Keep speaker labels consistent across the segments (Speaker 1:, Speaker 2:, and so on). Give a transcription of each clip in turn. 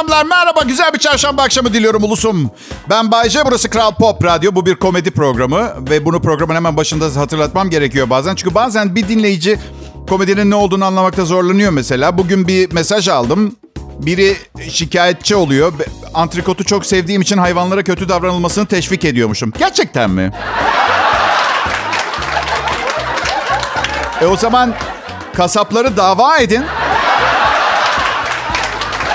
Speaker 1: Selamlar, merhaba. Güzel bir çarşamba akşamı diliyorum ulusum. Ben Bayce, burası Kral Pop Radyo. Bu bir komedi programı ve bunu programın hemen başında hatırlatmam gerekiyor bazen. Çünkü bazen bir dinleyici komedinin ne olduğunu anlamakta zorlanıyor mesela. Bugün bir mesaj aldım. Biri şikayetçi oluyor. Antrikotu çok sevdiğim için hayvanlara kötü davranılmasını teşvik ediyormuşum. Gerçekten mi? E o zaman kasapları dava edin.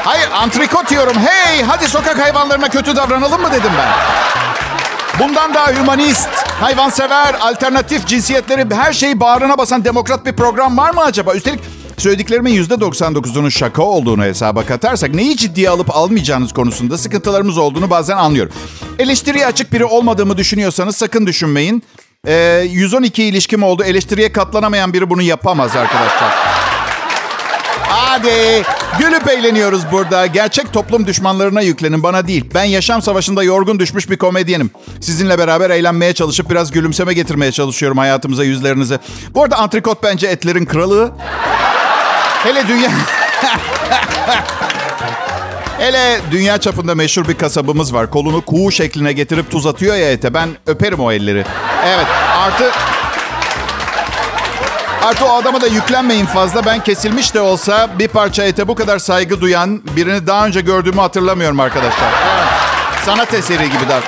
Speaker 1: Hayır antrikot diyorum. Hey hadi sokak hayvanlarına kötü davranalım mı dedim ben. Bundan daha hümanist, hayvansever, alternatif cinsiyetleri her şeyi bağrına basan demokrat bir program var mı acaba? Üstelik söylediklerimin %99'unun şaka olduğunu hesaba katarsak neyi ciddiye alıp almayacağınız konusunda sıkıntılarımız olduğunu bazen anlıyorum. Eleştiriye açık biri olmadığımı düşünüyorsanız sakın düşünmeyin. Ee, 112 ilişkim oldu. Eleştiriye katlanamayan biri bunu yapamaz arkadaşlar. Hadi gülüp eğleniyoruz burada. Gerçek toplum düşmanlarına yüklenin bana değil. Ben yaşam savaşında yorgun düşmüş bir komedyenim. Sizinle beraber eğlenmeye çalışıp biraz gülümseme getirmeye çalışıyorum hayatımıza yüzlerinize. Bu arada antrikot bence etlerin kralı. Hele dünya... Hele dünya çapında meşhur bir kasabımız var. Kolunu kuğu şekline getirip tuz atıyor ya ete. Ben öperim o elleri. Evet artı... Artı o adama da yüklenmeyin fazla. Ben kesilmiş de olsa bir parça ete bu kadar saygı duyan birini daha önce gördüğümü hatırlamıyorum arkadaşlar. Sanat eseri gibi dar.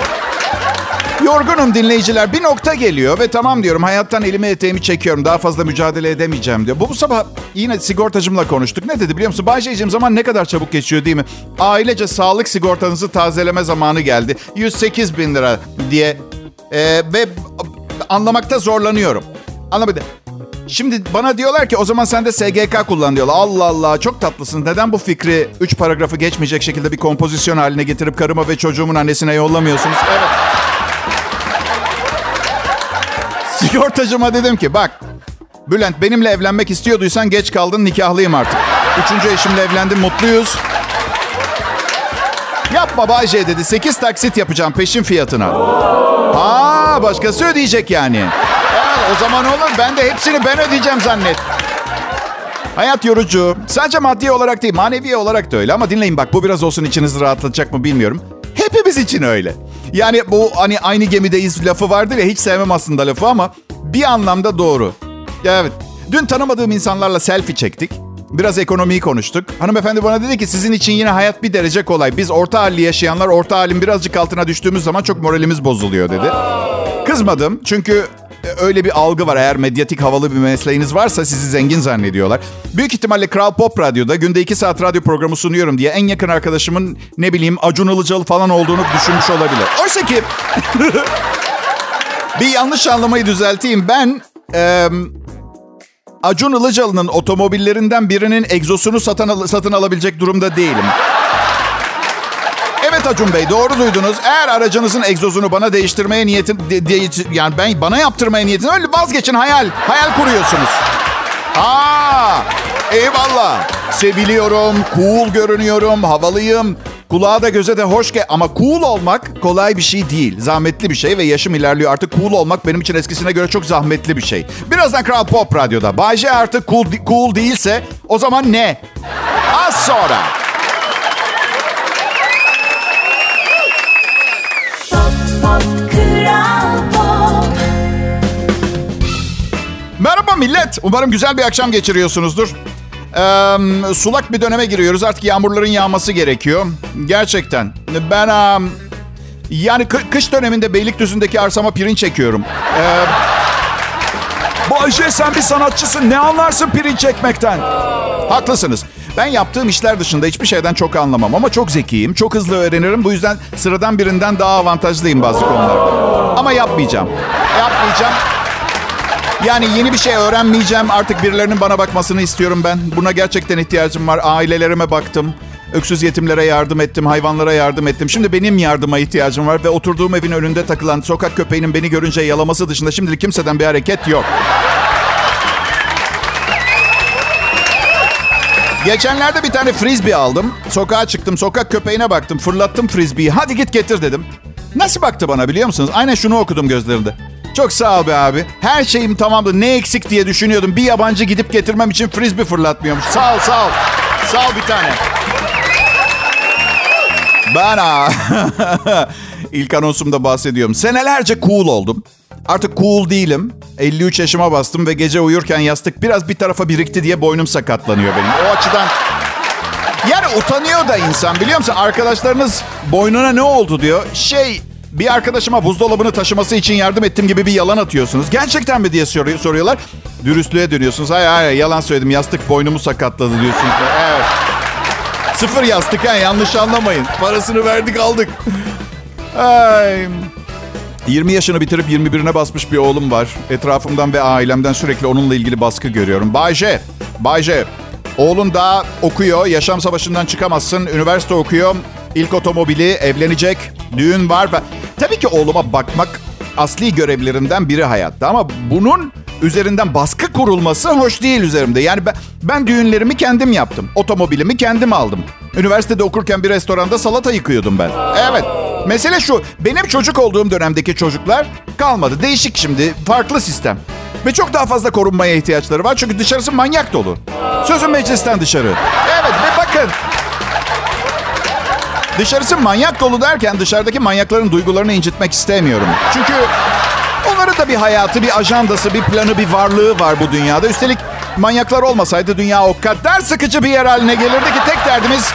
Speaker 1: Yorgunum dinleyiciler. Bir nokta geliyor ve tamam diyorum hayattan elimi eteğimi çekiyorum. Daha fazla mücadele edemeyeceğim diyor. Bu, bu sabah yine sigortacımla konuştuk. Ne dedi biliyor musun? Bayşe'cim zaman ne kadar çabuk geçiyor değil mi? Ailece sağlık sigortanızı tazeleme zamanı geldi. 108 bin lira diye. Ee, ve anlamakta zorlanıyorum. Anlamadı. Şimdi bana diyorlar ki o zaman sen de SGK kullan diyorlar. Allah Allah çok tatlısın. Neden bu fikri 3 paragrafı geçmeyecek şekilde bir kompozisyon haline getirip karıma ve çocuğumun annesine yollamıyorsunuz? Evet. Sigortacıma dedim ki bak Bülent benimle evlenmek istiyorduysan geç kaldın nikahlıyım artık. Üçüncü eşimle evlendim mutluyuz. Yapma Bayce dedi. 8 taksit yapacağım peşin fiyatına. Aa başkası ödeyecek yani. O zaman olur. Ben de hepsini ben ödeyeceğim zannet. Hayat yorucu. Sadece maddi olarak değil manevi olarak da öyle. Ama dinleyin bak bu biraz olsun içinizi rahatlatacak mı bilmiyorum. Hepimiz için öyle. Yani bu hani aynı gemideyiz lafı vardır ya hiç sevmem aslında lafı ama bir anlamda doğru. Evet. Dün tanımadığım insanlarla selfie çektik. Biraz ekonomiyi konuştuk. Hanımefendi bana dedi ki sizin için yine hayat bir derece kolay. Biz orta halli yaşayanlar orta halin birazcık altına düştüğümüz zaman çok moralimiz bozuluyor dedi. Kızmadım çünkü öyle bir algı var. Eğer medyatik havalı bir mesleğiniz varsa sizi zengin zannediyorlar. Büyük ihtimalle Kral Pop Radyo'da günde iki saat radyo programı sunuyorum diye en yakın arkadaşımın ne bileyim Acun Ilıcalı falan olduğunu düşünmüş olabilir. Oysa ki bir yanlış anlamayı düzelteyim. Ben e, Acun Ilıcalı'nın otomobillerinden birinin egzosunu satın, al- satın alabilecek durumda değilim. Acun Bey doğru duydunuz. Eğer aracınızın egzozunu bana değiştirmeye niyetin de, de- yani ben bana yaptırmaya niyetin öyle vazgeçin hayal. Hayal kuruyorsunuz. Aa! Eyvallah. Seviliyorum, cool görünüyorum, havalıyım. Kulağa da göze de hoş ge ama cool olmak kolay bir şey değil. Zahmetli bir şey ve yaşım ilerliyor. Artık cool olmak benim için eskisine göre çok zahmetli bir şey. Birazdan Kral Pop Radyo'da. Bayce artık cool, cool değilse o zaman ne? Az sonra. Millet. Umarım güzel bir akşam geçiriyorsunuzdur. Ee, sulak bir döneme giriyoruz. Artık yağmurların yağması gerekiyor. Gerçekten. Ben um, yani kı- kış döneminde Beylikdüzü'ndeki arsama pirinç çekiyorum. Ee, Bayce sen bir sanatçısın. Ne anlarsın pirinç çekmekten? Haklısınız. Ben yaptığım işler dışında hiçbir şeyden çok anlamam ama çok zekiyim, çok hızlı öğrenirim. Bu yüzden sıradan birinden daha avantajlıyım bazı konularda. Ama yapmayacağım. Yapmayacağım. Yani yeni bir şey öğrenmeyeceğim. Artık birilerinin bana bakmasını istiyorum ben. Buna gerçekten ihtiyacım var. Ailelerime baktım. Öksüz yetimlere yardım ettim, hayvanlara yardım ettim. Şimdi benim yardıma ihtiyacım var ve oturduğum evin önünde takılan sokak köpeğinin beni görünce yalaması dışında şimdilik kimseden bir hareket yok. Geçenlerde bir tane frisbee aldım. Sokağa çıktım, sokak köpeğine baktım, fırlattım frisbee'yi. Hadi git getir dedim. Nasıl baktı bana biliyor musunuz? Aynen şunu okudum gözlerinde. Çok sağ ol be abi. Her şeyim tamamdı. Ne eksik diye düşünüyordum. Bir yabancı gidip getirmem için frisbee fırlatmıyormuş. Sağ ol, sağ ol. Sağ ol bir tane. Ben ha. ilk anonsumda bahsediyorum. Senelerce cool oldum. Artık cool değilim. 53 yaşıma bastım ve gece uyurken yastık biraz bir tarafa birikti diye boynum sakatlanıyor benim. O açıdan yani utanıyor da insan biliyor musun? Arkadaşlarınız boynuna ne oldu diyor. Şey bir arkadaşıma buzdolabını taşıması için yardım ettim gibi bir yalan atıyorsunuz. Gerçekten mi diye soruyorlar. Dürüstlüğe dönüyorsunuz. Hayır hayır yalan söyledim yastık boynumu sakatladı diyorsunuz. Evet. Sıfır yastık ha yanlış anlamayın. Parasını verdik aldık. Ay. 20 yaşını bitirip 21'ine basmış bir oğlum var. Etrafımdan ve ailemden sürekli onunla ilgili baskı görüyorum. Bayce, Bayce. Oğlun daha okuyor, yaşam savaşından çıkamazsın. Üniversite okuyor, ilk otomobili, evlenecek, düğün var. Tabii ki oğluma bakmak asli görevlerinden biri hayatta. Ama bunun üzerinden baskı kurulması hoş değil üzerimde. Yani ben, ben düğünlerimi kendim yaptım. Otomobilimi kendim aldım. Üniversitede okurken bir restoranda salata yıkıyordum ben. Evet. Mesele şu. Benim çocuk olduğum dönemdeki çocuklar kalmadı. Değişik şimdi. Farklı sistem. Ve çok daha fazla korunmaya ihtiyaçları var. Çünkü dışarısı manyak dolu. Sözüm meclisten dışarı. Evet ve bakın. Dışarısı manyak dolu derken dışarıdaki manyakların duygularını incitmek istemiyorum. Çünkü onların da bir hayatı, bir ajandası, bir planı, bir varlığı var bu dünyada. Üstelik manyaklar olmasaydı dünya o kadar sıkıcı bir yer haline gelirdi ki tek derdimiz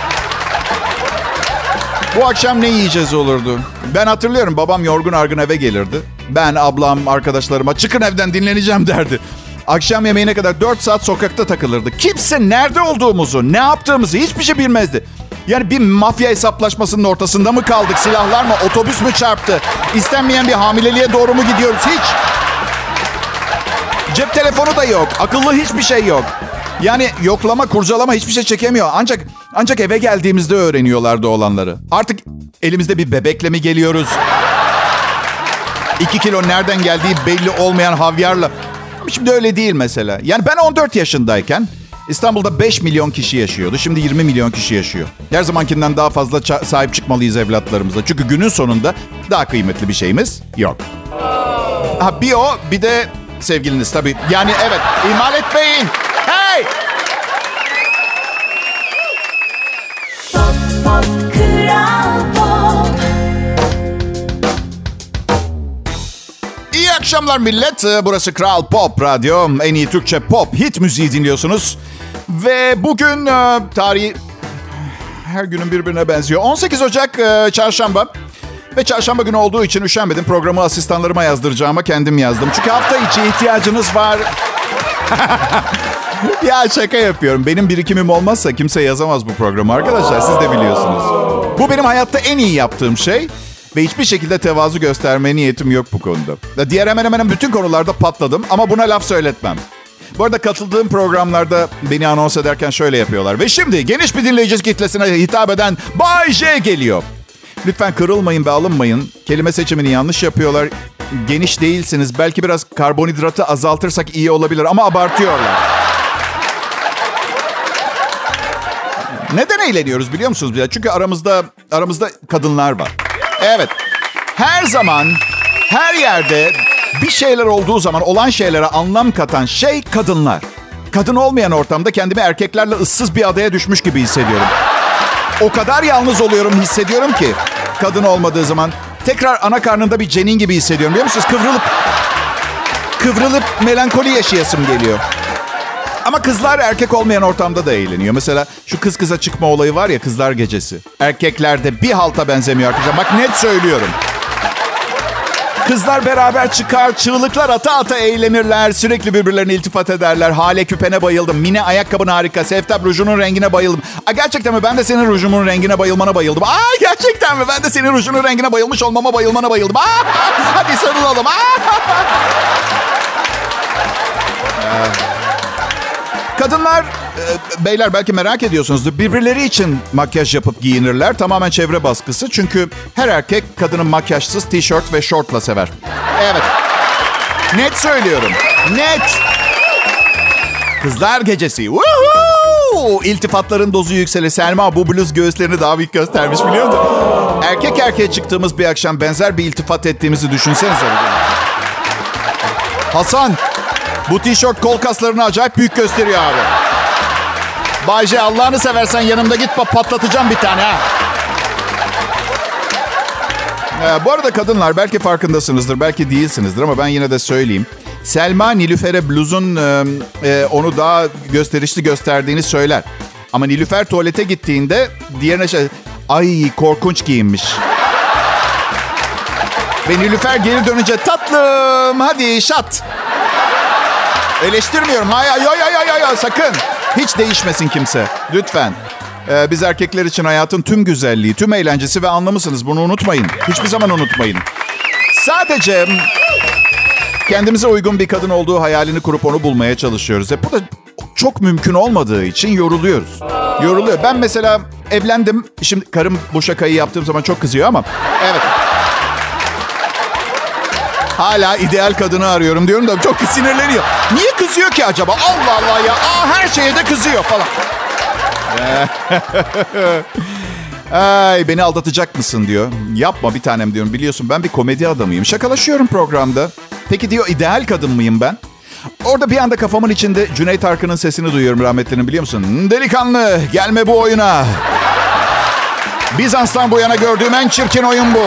Speaker 1: bu akşam ne yiyeceğiz olurdu. Ben hatırlıyorum babam yorgun argın eve gelirdi. Ben, ablam, arkadaşlarıma çıkın evden dinleneceğim derdi. Akşam yemeğine kadar 4 saat sokakta takılırdı. Kimse nerede olduğumuzu, ne yaptığımızı hiçbir şey bilmezdi. Yani bir mafya hesaplaşmasının ortasında mı kaldık? Silahlar mı? Otobüs mü çarptı? İstenmeyen bir hamileliğe doğru mu gidiyoruz? Hiç. Cep telefonu da yok. Akıllı hiçbir şey yok. Yani yoklama, kurcalama hiçbir şey çekemiyor. Ancak ancak eve geldiğimizde öğreniyorlardı olanları. Artık elimizde bir bebekle mi geliyoruz? İki kilo nereden geldiği belli olmayan havyarla. Şimdi öyle değil mesela. Yani ben 14 yaşındayken İstanbul'da 5 milyon kişi yaşıyordu. Şimdi 20 milyon kişi yaşıyor. Her zamankinden daha fazla sahip çıkmalıyız evlatlarımıza. Çünkü günün sonunda daha kıymetli bir şeyimiz yok. Ha bir o bir de sevgiliniz tabii. Yani evet ihmal etmeyin. Hey! İyi akşamlar millet. Burası Kral Pop Radyo. En iyi Türkçe pop hit müziği dinliyorsunuz. Ve bugün e, tarihi her günün birbirine benziyor. 18 Ocak e, çarşamba. Ve çarşamba günü olduğu için üşenmedim. Programı asistanlarıma yazdıracağıma kendim yazdım. Çünkü hafta içi ihtiyacınız var. ya şaka yapıyorum. Benim birikimim olmazsa kimse yazamaz bu programı arkadaşlar. Siz de biliyorsunuz. Bu benim hayatta en iyi yaptığım şey. Ve hiçbir şekilde tevazu gösterme niyetim yok bu konuda. Diğer hemen hemen bütün konularda patladım ama buna laf söyletmem. Bu arada katıldığım programlarda beni anons ederken şöyle yapıyorlar. Ve şimdi geniş bir dinleyici kitlesine hitap eden Bay J geliyor. Lütfen kırılmayın ve alınmayın. Kelime seçimini yanlış yapıyorlar. Geniş değilsiniz. Belki biraz karbonhidratı azaltırsak iyi olabilir ama abartıyorlar. Neden eğleniyoruz biliyor musunuz? Çünkü aramızda aramızda kadınlar var. Evet. Her zaman, her yerde bir şeyler olduğu zaman olan şeylere anlam katan şey kadınlar. Kadın olmayan ortamda kendimi erkeklerle ıssız bir adaya düşmüş gibi hissediyorum. O kadar yalnız oluyorum, hissediyorum ki kadın olmadığı zaman tekrar ana karnında bir cenin gibi hissediyorum. Biliyor musunuz? Kıvrılıp kıvrılıp melankoli yaşayasım geliyor. Ama kızlar erkek olmayan ortamda da eğleniyor. Mesela şu kız kıza çıkma olayı var ya kızlar gecesi. Erkeklerde bir halta benzemiyor arkadaşlar. Bak net söylüyorum. Kızlar beraber çıkar, çığlıklar ata ata eğlenirler. Sürekli birbirlerine iltifat ederler. Hale küpene bayıldım. Mine ayakkabın harika. Seftap rujunun rengine bayıldım. Aa, gerçekten mi? Ben de senin rujumun rengine bayılmana bayıldım. Aa, gerçekten mi? Ben de senin rujunun rengine bayılmış olmama bayılmana bayıldım. Aa, hadi sarılalım. Aa. Kadınlar, beyler belki merak ediyorsunuzdur. Birbirleri için makyaj yapıp giyinirler. Tamamen çevre baskısı. Çünkü her erkek kadının makyajsız tişört ve şortla sever. Evet. Net söylüyorum. Net. Kızlar gecesi. Woohoo! İltifatların dozu yükseli. Selma bu bluz göğüslerini daha büyük göstermiş biliyor musun? Erkek erkeğe çıktığımız bir akşam benzer bir iltifat ettiğimizi düşünsenize. Hasan, bu tişört kol kaslarını acayip büyük gösteriyor abi. Bayce Allah'ını seversen yanımda git patlatacağım bir tane ha. Ee, bu arada kadınlar belki farkındasınızdır, belki değilsinizdir ama ben yine de söyleyeyim. Selma Nilüfer'e bluzun e, e, onu daha gösterişli gösterdiğini söyler. Ama Nilüfer tuvalete gittiğinde diğerine şey... Ay korkunç giyinmiş. Ve Nilüfer geri dönünce tatlım hadi şat. Eleştirmiyorum. Hayır, hayır, hayır, hayır, sakın. Hiç değişmesin kimse. Lütfen. Ee, biz erkekler için hayatın tüm güzelliği, tüm eğlencesi ve anlamısınız. Bunu unutmayın. Hiçbir zaman unutmayın. Sadece kendimize uygun bir kadın olduğu hayalini kurup onu bulmaya çalışıyoruz. Hep bu da çok mümkün olmadığı için yoruluyoruz. Yoruluyor. Ben mesela evlendim. Şimdi karım bu şakayı yaptığım zaman çok kızıyor ama evet. Hala ideal kadını arıyorum diyorum da çok sinirleniyor. Niye kızıyor ki acaba? Allah Allah ya. Aa, her şeye de kızıyor falan. Ay beni aldatacak mısın diyor. Yapma bir tanem diyorum. Biliyorsun ben bir komedi adamıyım. Şakalaşıyorum programda. Peki diyor ideal kadın mıyım ben? Orada bir anda kafamın içinde Cüneyt Arkın'ın sesini duyuyorum rahmetlinin biliyor musun? Delikanlı gelme bu oyuna. Bizans'tan bu yana gördüğüm en çirkin oyun bu.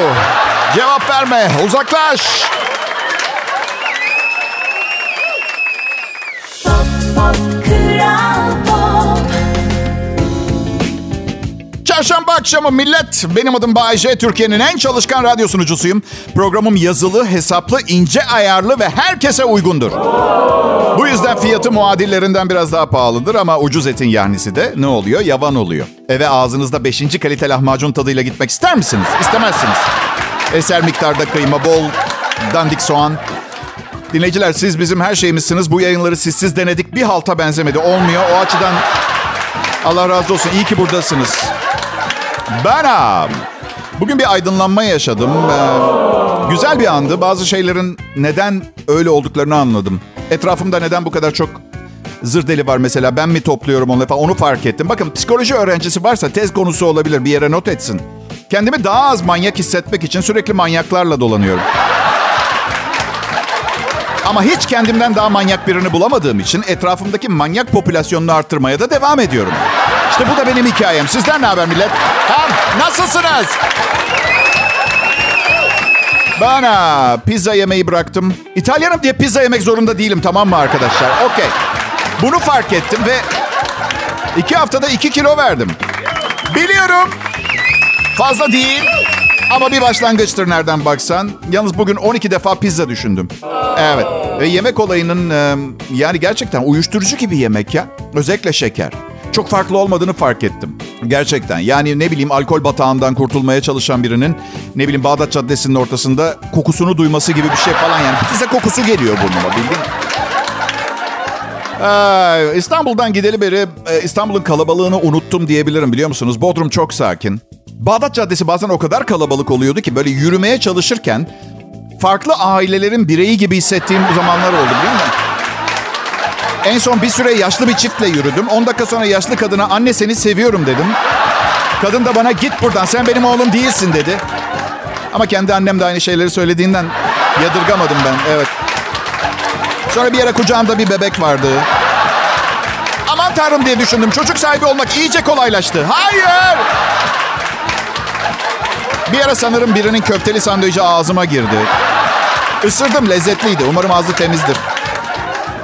Speaker 1: Cevap verme uzaklaş. Çarşamba akşamı millet. Benim adım Bayece. Türkiye'nin en çalışkan radyo sunucusuyum. Programım yazılı, hesaplı, ince ayarlı ve herkese uygundur. Bu yüzden fiyatı muadillerinden biraz daha pahalıdır ama ucuz etin yahnisi de ne oluyor? Yavan oluyor. Eve ağzınızda 5. kalite lahmacun tadıyla gitmek ister misiniz? İstemezsiniz. Eser miktarda kıyma, bol dandik soğan. Dinleyiciler siz bizim her şeyimizsiniz. Bu yayınları sizsiz denedik. Bir halta benzemedi. Olmuyor. O açıdan Allah razı olsun. İyi ki buradasınız. Ben Bugün bir aydınlanma yaşadım. Ee, güzel bir andı. Bazı şeylerin neden öyle olduklarını anladım. Etrafımda neden bu kadar çok zır deli var mesela. Ben mi topluyorum onu falan onu fark ettim. Bakın psikoloji öğrencisi varsa tez konusu olabilir. Bir yere not etsin. Kendimi daha az manyak hissetmek için sürekli manyaklarla dolanıyorum. Ama hiç kendimden daha manyak birini bulamadığım için etrafımdaki manyak popülasyonunu arttırmaya da devam ediyorum. İşte bu da benim hikayem. Sizden ne haber millet? Ha, nasılsınız? Bana pizza yemeyi bıraktım. İtalyanım diye pizza yemek zorunda değilim tamam mı arkadaşlar? Okey. Bunu fark ettim ve iki haftada iki kilo verdim. Biliyorum. Fazla değil. Ama bir başlangıçtır nereden baksan. Yalnız bugün 12 defa pizza düşündüm. Evet. Ve yemek olayının yani gerçekten uyuşturucu gibi yemek ya. Özellikle şeker çok farklı olmadığını fark ettim. Gerçekten. Yani ne bileyim alkol batağından kurtulmaya çalışan birinin ne bileyim Bağdat Caddesi'nin ortasında kokusunu duyması gibi bir şey falan yani. Size kokusu geliyor burnuma bildin İstanbul'dan gideli beri e, İstanbul'un kalabalığını unuttum diyebilirim biliyor musunuz? Bodrum çok sakin. Bağdat Caddesi bazen o kadar kalabalık oluyordu ki böyle yürümeye çalışırken farklı ailelerin bireyi gibi hissettiğim zamanlar oldu biliyor musun? En son bir süre yaşlı bir çiftle yürüdüm. 10 dakika sonra yaşlı kadına anne seni seviyorum dedim. Kadın da bana git buradan sen benim oğlum değilsin dedi. Ama kendi annem de aynı şeyleri söylediğinden yadırgamadım ben. Evet. Sonra bir yere kucağımda bir bebek vardı. Aman tanrım diye düşündüm. Çocuk sahibi olmak iyice kolaylaştı. Hayır! Bir ara sanırım birinin köfteli sandviçi ağzıma girdi. Isırdım lezzetliydi. Umarım ağzı temizdir.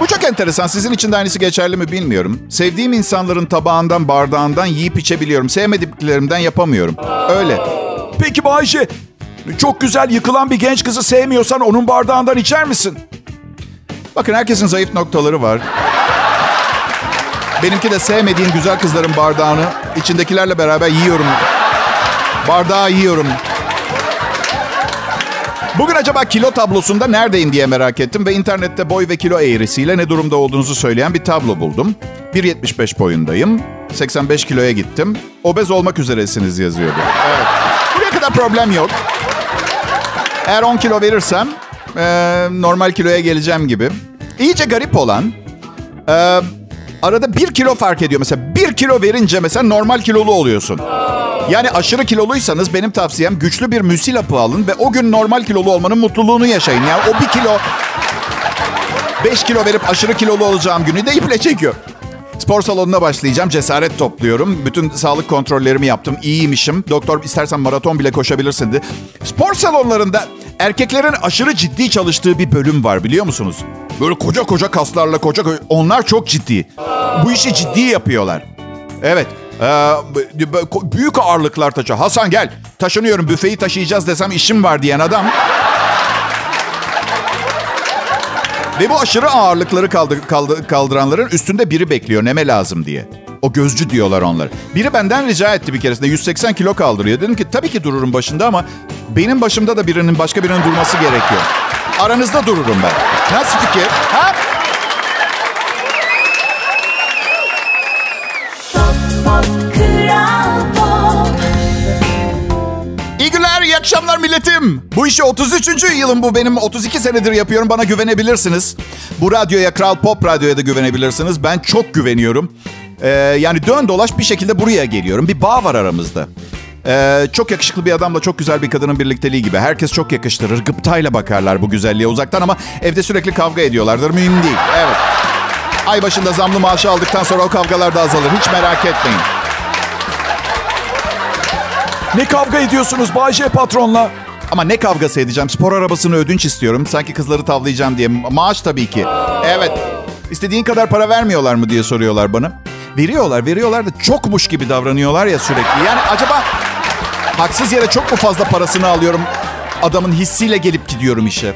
Speaker 1: Bu çok enteresan. Sizin için de aynısı geçerli mi bilmiyorum. Sevdiğim insanların tabağından, bardağından yiyip içebiliyorum. Sevmediklerimden yapamıyorum. Öyle. Peki Bayşe, çok güzel yıkılan bir genç kızı sevmiyorsan onun bardağından içer misin? Bakın herkesin zayıf noktaları var. Benimki de sevmediğim güzel kızların bardağını içindekilerle beraber yiyorum. Bardağı yiyorum. Bugün acaba kilo tablosunda neredeyim diye merak ettim ve internette boy ve kilo eğrisiyle ne durumda olduğunuzu söyleyen bir tablo buldum. 1.75 boyundayım. 85 kiloya gittim. Obez olmak üzeresiniz yazıyordu. Evet. Buraya kadar problem yok. Eğer 10 kilo verirsem e, normal kiloya geleceğim gibi. İyice garip olan e, arada 1 kilo fark ediyor. Mesela 1 kilo verince mesela normal kilolu oluyorsun. Yani aşırı kiloluysanız benim tavsiyem güçlü bir müsil hapı alın ve o gün normal kilolu olmanın mutluluğunu yaşayın. Yani o bir kilo 5 kilo verip aşırı kilolu olacağım günü de iple çekiyor. Spor salonuna başlayacağım. Cesaret topluyorum. Bütün sağlık kontrollerimi yaptım. İyiymişim. Doktor istersen maraton bile koşabilirsin dedi. Spor salonlarında erkeklerin aşırı ciddi çalıştığı bir bölüm var biliyor musunuz? Böyle koca koca kaslarla koca koca... Onlar çok ciddi. Bu işi ciddi yapıyorlar. Evet. Ee, büyük ağırlıklar taşı. Hasan gel. Taşınıyorum büfeyi taşıyacağız desem işim var diyen adam. Ve bu aşırı ağırlıkları kaldır, kaldır, kaldıranların üstünde biri bekliyor neme lazım diye. O gözcü diyorlar onlar. Biri benden rica etti bir keresinde 180 kilo kaldırıyor. Dedim ki tabii ki dururum başında ama benim başımda da birinin başka birinin durması gerekiyor. Aranızda dururum ben. Nasıl fikir? Ha? Akşamlar milletim. Bu işi 33. yılım bu benim. 32 senedir yapıyorum. Bana güvenebilirsiniz. Bu radyoya, Kral Pop Radyo'ya da güvenebilirsiniz. Ben çok güveniyorum. Ee, yani dön dolaş bir şekilde buraya geliyorum. Bir bağ var aramızda. Ee, çok yakışıklı bir adamla çok güzel bir kadının birlikteliği gibi. Herkes çok yakıştırır. Gıptayla bakarlar bu güzelliğe uzaktan ama evde sürekli kavga ediyorlardır. Mühim değil. Evet. Ay başında zamlı maaşı aldıktan sonra o kavgalar da azalır. Hiç merak etmeyin. Ne kavga ediyorsunuz Bayce patronla? Ama ne kavgası edeceğim? Spor arabasını ödünç istiyorum. Sanki kızları tavlayacağım diye. Maaş tabii ki. Evet. İstediğin kadar para vermiyorlar mı diye soruyorlar bana. Veriyorlar, veriyorlar da çokmuş gibi davranıyorlar ya sürekli. Yani acaba haksız yere çok mu fazla parasını alıyorum? Adamın hissiyle gelip gidiyorum işe.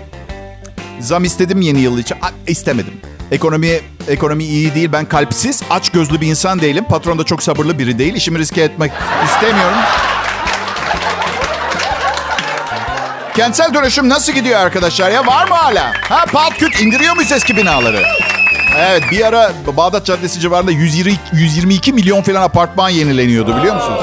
Speaker 1: Zam istedim yeni yıl için. A, istemedim. Ekonomi ekonomi iyi değil. Ben kalpsiz, aç gözlü bir insan değilim. Patron da çok sabırlı biri değil. İşimi riske etmek istemiyorum. Kentsel dönüşüm nasıl gidiyor arkadaşlar ya? Var mı hala? Ha pat küt indiriyor muyuz eski binaları? Evet bir ara Bağdat Caddesi civarında 120, 122 milyon falan apartman yenileniyordu biliyor musunuz?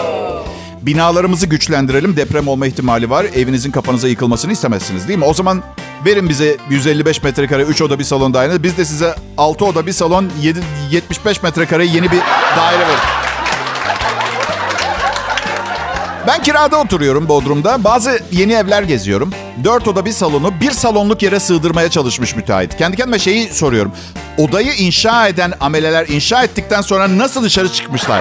Speaker 1: Binalarımızı güçlendirelim. Deprem olma ihtimali var. Evinizin kafanıza yıkılmasını istemezsiniz değil mi? O zaman verin bize 155 metrekare 3 oda bir salon daire. Biz de size 6 oda bir salon 7, 75 metrekare yeni bir daire verin. Ben kirada oturuyorum Bodrum'da. Bazı yeni evler geziyorum. Dört oda bir salonu bir salonluk yere sığdırmaya çalışmış müteahhit. Kendi kendime şeyi soruyorum. Odayı inşa eden ameleler inşa ettikten sonra nasıl dışarı çıkmışlar?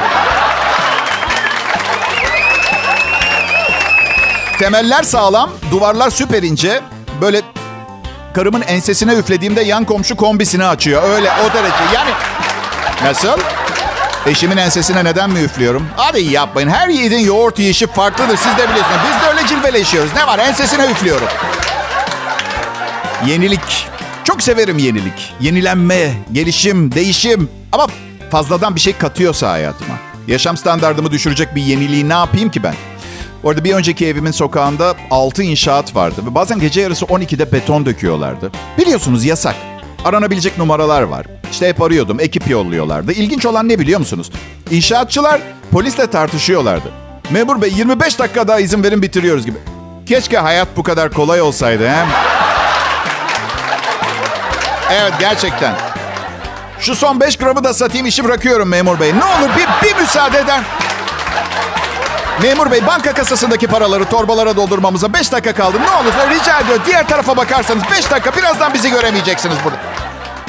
Speaker 1: Temeller sağlam, duvarlar süper ince. Böyle karımın ensesine üflediğimde yan komşu kombisini açıyor. Öyle o derece. Yani nasıl? Eşimin ensesine neden mi üflüyorum? Hadi yapmayın. Her yiğidin yoğurt yiyişi farklıdır. Siz de biliyorsunuz. Biz de öyle cilveleşiyoruz. Ne var? Ensesine üflüyorum. Yenilik. Çok severim yenilik. Yenilenme, gelişim, değişim. Ama fazladan bir şey katıyorsa hayatıma. Yaşam standartımı düşürecek bir yeniliği ne yapayım ki ben? Orada bir önceki evimin sokağında 6 inşaat vardı. Ve bazen gece yarısı 12'de beton döküyorlardı. Biliyorsunuz yasak. Aranabilecek numaralar var. İşte hep arıyordum. Ekip yolluyorlardı. İlginç olan ne biliyor musunuz? İnşaatçılar polisle tartışıyorlardı. Memur bey 25 dakika daha izin verin bitiriyoruz gibi. Keşke hayat bu kadar kolay olsaydı he? Evet gerçekten. Şu son 5 gramı da satayım işi bırakıyorum memur bey. Ne olur bir, bir müsaade eden. Memur bey banka kasasındaki paraları torbalara doldurmamıza 5 dakika kaldı. Ne olur rica ediyorum diğer tarafa bakarsanız 5 dakika birazdan bizi göremeyeceksiniz burada.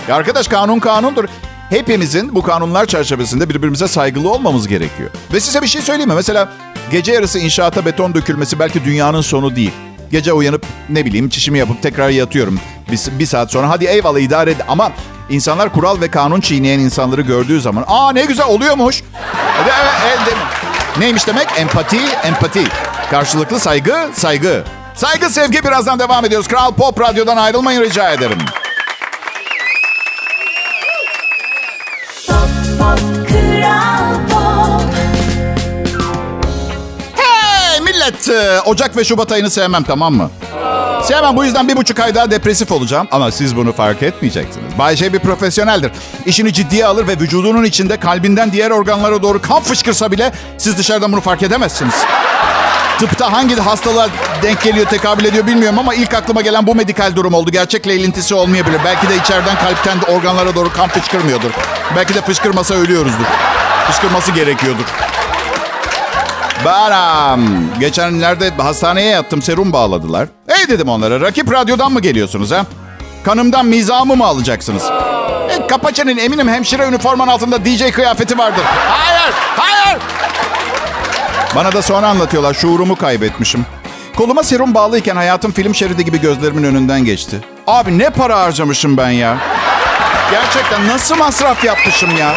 Speaker 1: Ya arkadaş kanun kanundur. Hepimizin bu kanunlar çerçevesinde birbirimize saygılı olmamız gerekiyor. Ve size bir şey söyleyeyim mi? Mesela gece yarısı inşaata beton dökülmesi belki dünyanın sonu değil. Gece uyanıp ne bileyim çişimi yapıp tekrar yatıyorum. Bir, bir saat sonra hadi eyvallah idare et. Ama insanlar kural ve kanun çiğneyen insanları gördüğü zaman aa ne güzel oluyormuş. Evet, evet, evet. Neymiş demek? Empati, empati. Karşılıklı saygı, saygı. Saygı, sevgi birazdan devam ediyoruz. Kral Pop Radyo'dan ayrılmayın rica ederim. E, Ocak ve Şubat ayını sevmem tamam mı? Sevmem bu yüzden bir buçuk ay daha depresif olacağım. Ama siz bunu fark etmeyeceksiniz. Bayşe bir profesyoneldir. İşini ciddiye alır ve vücudunun içinde kalbinden diğer organlara doğru kan fışkırsa bile siz dışarıdan bunu fark edemezsiniz. Tıpta hangi hastalığa denk geliyor, tekabül ediyor bilmiyorum ama ilk aklıma gelen bu medikal durum oldu. Gerçekle ilintisi olmayabilir. Belki de içeriden kalpten organlara doğru kan fışkırmıyordur. Belki de fışkırmasa ölüyoruzdur. Fışkırması gerekiyordur. Baram. Geçenlerde hastaneye yattım serum bağladılar. Hey dedim onlara rakip radyodan mı geliyorsunuz ha? Kanımdan mizamı mı alacaksınız? E, Kapaçe'nin eminim hemşire üniforman altında DJ kıyafeti vardır. Hayır, hayır. Bana da sonra anlatıyorlar. Şuurumu kaybetmişim. Koluma serum bağlıyken hayatım film şeridi gibi gözlerimin önünden geçti. Abi ne para harcamışım ben ya. Gerçekten nasıl masraf yapmışım ya.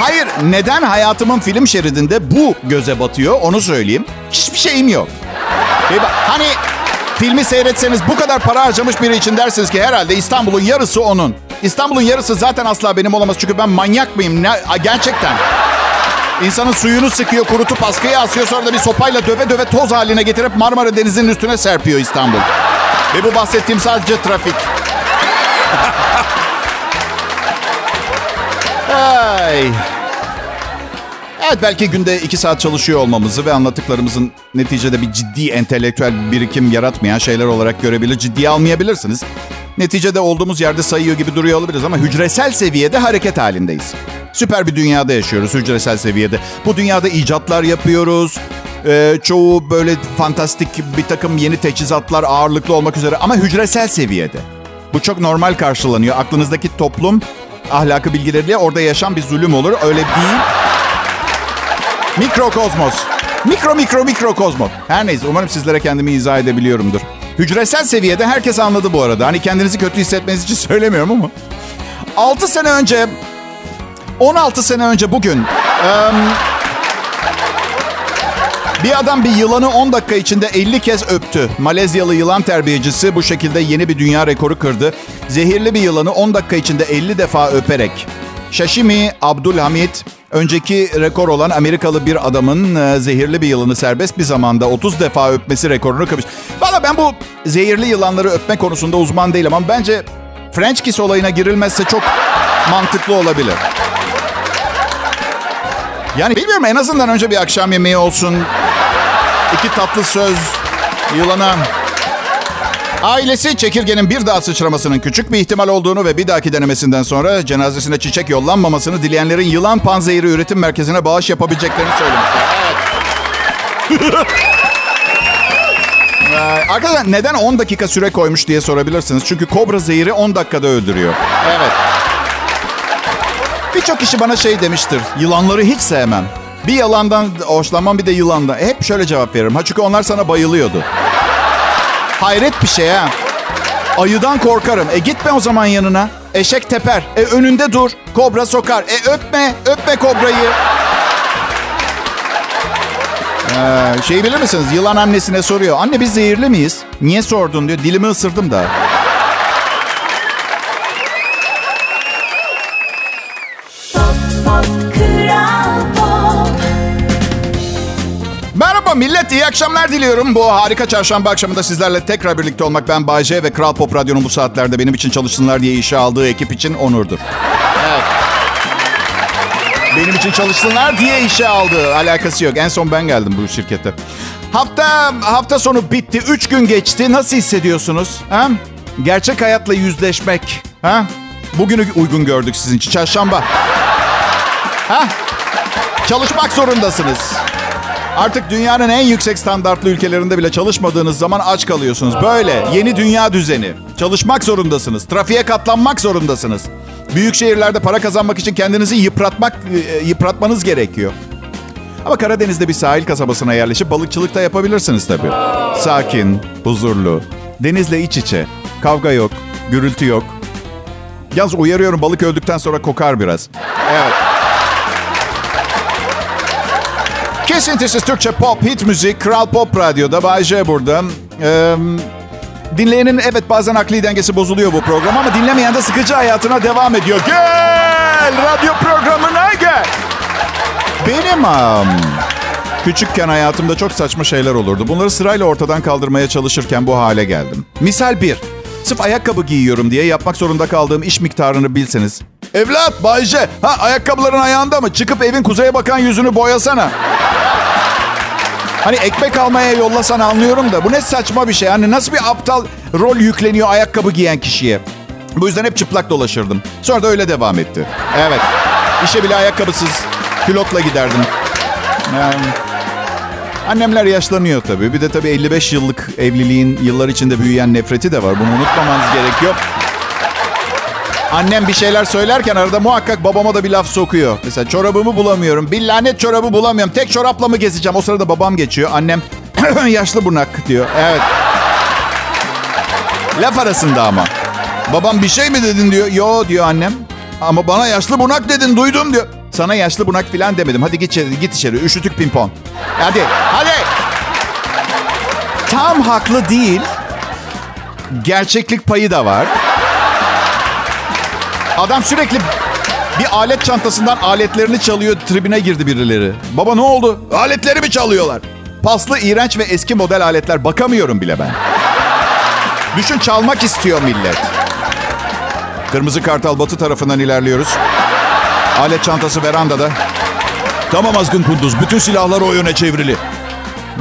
Speaker 1: Hayır, neden hayatımın film şeridinde bu göze batıyor onu söyleyeyim. Hiçbir şeyim yok. Hani filmi seyretseniz bu kadar para harcamış biri için dersiniz ki herhalde İstanbul'un yarısı onun. İstanbul'un yarısı zaten asla benim olamaz çünkü ben manyak mıyım? Ne, gerçekten. İnsanın suyunu sıkıyor, kurutup askıya asıyor sonra da bir sopayla döve döve toz haline getirip Marmara Denizi'nin üstüne serpiyor İstanbul. Ve bu bahsettiğim sadece trafik. Ay. Evet belki günde iki saat çalışıyor olmamızı ve anlattıklarımızın neticede bir ciddi entelektüel birikim yaratmayan şeyler olarak görebilir, ciddiye almayabilirsiniz. Neticede olduğumuz yerde sayıyor gibi duruyor olabiliriz ama hücresel seviyede hareket halindeyiz. Süper bir dünyada yaşıyoruz hücresel seviyede. Bu dünyada icatlar yapıyoruz. Ee, çoğu böyle fantastik bir takım yeni teçhizatlar ağırlıklı olmak üzere ama hücresel seviyede. Bu çok normal karşılanıyor. Aklınızdaki toplum ahlakı bilgileriyle orada yaşam bir zulüm olur. Öyle değil. Mikrokozmos. Mikro mikro mikrokozmos. Her neyse umarım sizlere kendimi izah edebiliyorumdur. Hücresel seviyede herkes anladı bu arada. Hani kendinizi kötü hissetmeniz için söylemiyorum ama. 6 sene önce 16 sene önce bugün bir adam bir yılanı 10 dakika içinde 50 kez öptü. Malezyalı yılan terbiyecisi bu şekilde yeni bir dünya rekoru kırdı. Zehirli bir yılanı 10 dakika içinde 50 defa öperek. Şaşimi Abdülhamit önceki rekor olan Amerikalı bir adamın e, zehirli bir yılanı serbest bir zamanda 30 defa öpmesi rekorunu kırmış. Valla ben bu zehirli yılanları öpme konusunda uzman değilim ama bence French kiss olayına girilmezse çok mantıklı olabilir. Yani bilmiyorum en azından önce bir akşam yemeği olsun. İki tatlı söz yılana. Ailesi çekirgenin bir daha sıçramasının küçük bir ihtimal olduğunu ve bir dahaki denemesinden sonra cenazesine çiçek yollanmamasını dileyenlerin yılan panzehiri üretim merkezine bağış yapabileceklerini söylemişler. Evet. Ee, arkadaşlar neden 10 dakika süre koymuş diye sorabilirsiniz. Çünkü kobra zehiri 10 dakikada öldürüyor. Evet. Birçok kişi bana şey demiştir. Yılanları hiç sevmem. Bir yalandan hoşlanmam bir de yılandan. Hep şöyle cevap veririm. Ha çünkü onlar sana bayılıyordu. Hayret bir şey ha. Ayıdan korkarım. E gitme o zaman yanına. Eşek teper. E önünde dur. Kobra sokar. E öpme. Öpme kobrayı. Ee, şey bilir misiniz? Yılan annesine soruyor. Anne biz zehirli miyiz? Niye sordun diyor. Dilimi ısırdım da. Millet, iyi akşamlar diliyorum. Bu harika çarşamba akşamında sizlerle tekrar birlikte olmak ben Bayce ve Kral Pop Radyo'nun bu saatlerde benim için çalışsınlar diye işe aldığı ekip için onurdur. Evet. Benim için çalışsınlar diye işe aldığı alakası yok. En son ben geldim bu şirkete. Hafta hafta sonu bitti. Üç gün geçti. Nasıl hissediyorsunuz? Ha? Gerçek hayatla yüzleşmek. Ha? Bugünü uygun gördük sizin için. Çarşamba. Ha? Çalışmak zorundasınız. Artık dünyanın en yüksek standartlı ülkelerinde bile çalışmadığınız zaman aç kalıyorsunuz. Böyle yeni dünya düzeni. Çalışmak zorundasınız. Trafiğe katlanmak zorundasınız. Büyük şehirlerde para kazanmak için kendinizi yıpratmak e, yıpratmanız gerekiyor. Ama Karadeniz'de bir sahil kasabasına yerleşip balıkçılık da yapabilirsiniz tabii. Sakin, huzurlu, denizle iç içe. Kavga yok, gürültü yok. Yalnız uyarıyorum balık öldükten sonra kokar biraz. Evet. Kesintisiz Türkçe pop, hit müzik, Kral Pop Radyo'da. Bay J burada. Ee, dinleyenin evet bazen akli dengesi bozuluyor bu program ama dinlemeyen de sıkıcı hayatına devam ediyor. Gel radyo programına gel. Benim um, küçükken hayatımda çok saçma şeyler olurdu. Bunları sırayla ortadan kaldırmaya çalışırken bu hale geldim. Misal bir, sırf ayakkabı giyiyorum diye yapmak zorunda kaldığım iş miktarını bilseniz. Evlat, Bayce, ha ayakkabıların ayağında mı? Çıkıp evin kuzeye bakan yüzünü boyasana. Hani ekmek almaya yollasan anlıyorum da bu ne saçma bir şey. Hani nasıl bir aptal rol yükleniyor ayakkabı giyen kişiye. Bu yüzden hep çıplak dolaşırdım. Sonra da öyle devam etti. Evet. İşe bile ayakkabısız pilotla giderdim. Yani, annemler yaşlanıyor tabii. Bir de tabii 55 yıllık evliliğin yıllar içinde büyüyen nefreti de var. Bunu unutmamanız gerekiyor. Annem bir şeyler söylerken arada muhakkak babama da bir laf sokuyor. Mesela çorabımı bulamıyorum. Bir lanet çorabı bulamıyorum. Tek çorapla mı gezeceğim? O sırada babam geçiyor. Annem yaşlı bunak diyor. Evet. Laf arasında ama. Babam bir şey mi dedin diyor. Yo diyor annem. Ama bana yaşlı bunak dedin duydum diyor. Sana yaşlı bunak filan demedim. Hadi git içeri, git içeri. Üşütük pimpon. Hadi, hadi. Tam haklı değil. Gerçeklik payı da var. Adam sürekli bir alet çantasından aletlerini çalıyor. Tribine girdi birileri. Baba ne oldu? Aletleri mi çalıyorlar? Paslı, iğrenç ve eski model aletler. Bakamıyorum bile ben. Düşün çalmak istiyor millet. Kırmızı Kartal batı tarafından ilerliyoruz. Alet çantası verandada. Tamam azgın kunduz. Bütün silahlar o yöne çevrili.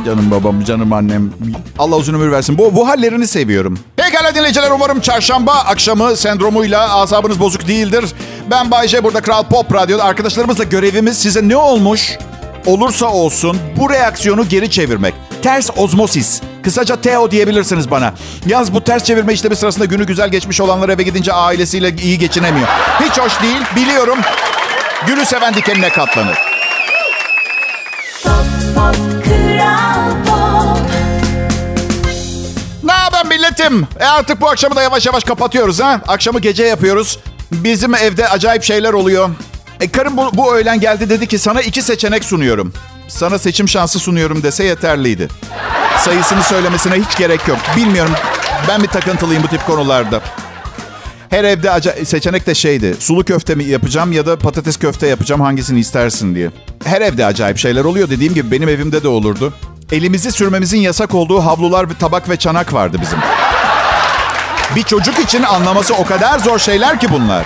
Speaker 1: Canım babam, canım annem. Allah uzun ömür versin. Bu, bu hallerini seviyorum. Pekala dinleyiciler umarım çarşamba akşamı sendromuyla asabınız bozuk değildir. Ben Bayce burada Kral Pop Radyo'da. Arkadaşlarımızla görevimiz size ne olmuş olursa olsun bu reaksiyonu geri çevirmek. Ters ozmosis. Kısaca TEO diyebilirsiniz bana. Yaz bu ters çevirme işlemi sırasında günü güzel geçmiş olanlar eve gidince ailesiyle iyi geçinemiyor. Hiç hoş değil biliyorum. Gülü seven dikenine katlanır.
Speaker 2: Pop, pop,
Speaker 1: milletim? E artık bu akşamı da yavaş yavaş kapatıyoruz ha. Akşamı gece yapıyoruz. Bizim evde acayip şeyler oluyor. E karım bu, bu öğlen geldi dedi ki sana iki seçenek sunuyorum. Sana seçim şansı sunuyorum dese yeterliydi. Sayısını söylemesine hiç gerek yok. Bilmiyorum ben bir takıntılıyım bu tip konularda. Her evde aca- seçenek de şeydi. Sulu köfte mi yapacağım ya da patates köfte yapacağım hangisini istersin diye. Her evde acayip şeyler oluyor. Dediğim gibi benim evimde de olurdu. Elimizi sürmemizin yasak olduğu havlular tabak ve çanak vardı bizim. Bir çocuk için anlaması o kadar zor şeyler ki bunlar.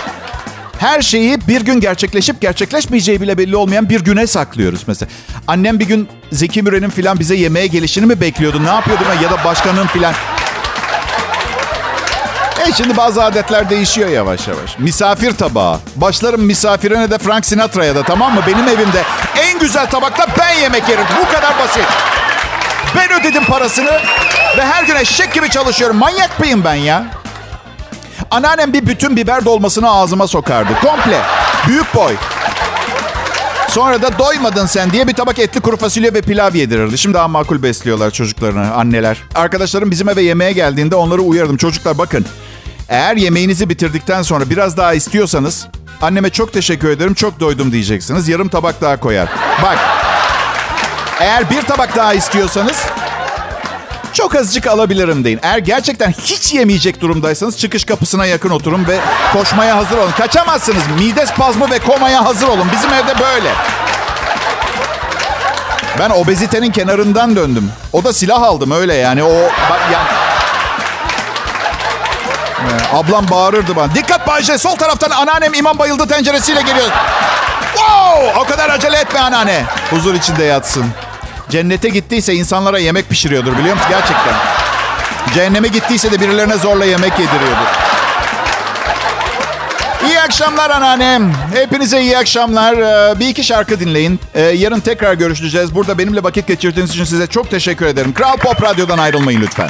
Speaker 1: Her şeyi bir gün gerçekleşip gerçekleşmeyeceği bile belli olmayan bir güne saklıyoruz mesela. Annem bir gün Zeki Müren'in filan bize yemeğe gelişini mi bekliyordu? Ne yapıyordu ben ya da başkanın filan. E şimdi bazı adetler değişiyor yavaş yavaş. Misafir tabağı. Başlarım misafirine de Frank Sinatra'ya da tamam mı? Benim evimde en güzel tabakta ben yemek yerim. Bu kadar basit. Ben ödedim parasını ve her gün eşek gibi çalışıyorum. Manyak mıyım ben ya? Anneannem bir bütün biber dolmasını ağzıma sokardı. Komple. Büyük boy. Sonra da doymadın sen diye bir tabak etli kuru fasulye ve pilav yedirirdi. Şimdi daha makul besliyorlar çocuklarını, anneler. Arkadaşlarım bizim eve yemeğe geldiğinde onları uyardım. Çocuklar bakın, eğer yemeğinizi bitirdikten sonra biraz daha istiyorsanız... Anneme çok teşekkür ederim, çok doydum diyeceksiniz. Yarım tabak daha koyar. Bak, eğer bir tabak daha istiyorsanız... Çok azıcık alabilirim deyin. Eğer gerçekten hiç yemeyecek durumdaysanız çıkış kapısına yakın oturun ve koşmaya hazır olun. Kaçamazsınız. Mide spazmı ve komaya hazır olun. Bizim evde böyle. Ben obezitenin kenarından döndüm. O da silah aldım öyle yani. O bak ya Ee, Ablam bağırırdı bana. Dikkat Bayce sol taraftan anneannem imam bayıldı tenceresiyle geliyor. Wow! O kadar acele etme anneanne. Huzur içinde yatsın. Cennete gittiyse insanlara yemek pişiriyordur biliyor musun? Gerçekten. Cehenneme gittiyse de birilerine zorla yemek yediriyordur. İyi akşamlar anneannem. Hepinize iyi akşamlar. Ee, Bir iki şarkı dinleyin. Ee, Yarın tekrar görüşeceğiz. Burada benimle vakit geçirdiğiniz için size çok teşekkür ederim. Kral Pop Radyo'dan ayrılmayın lütfen.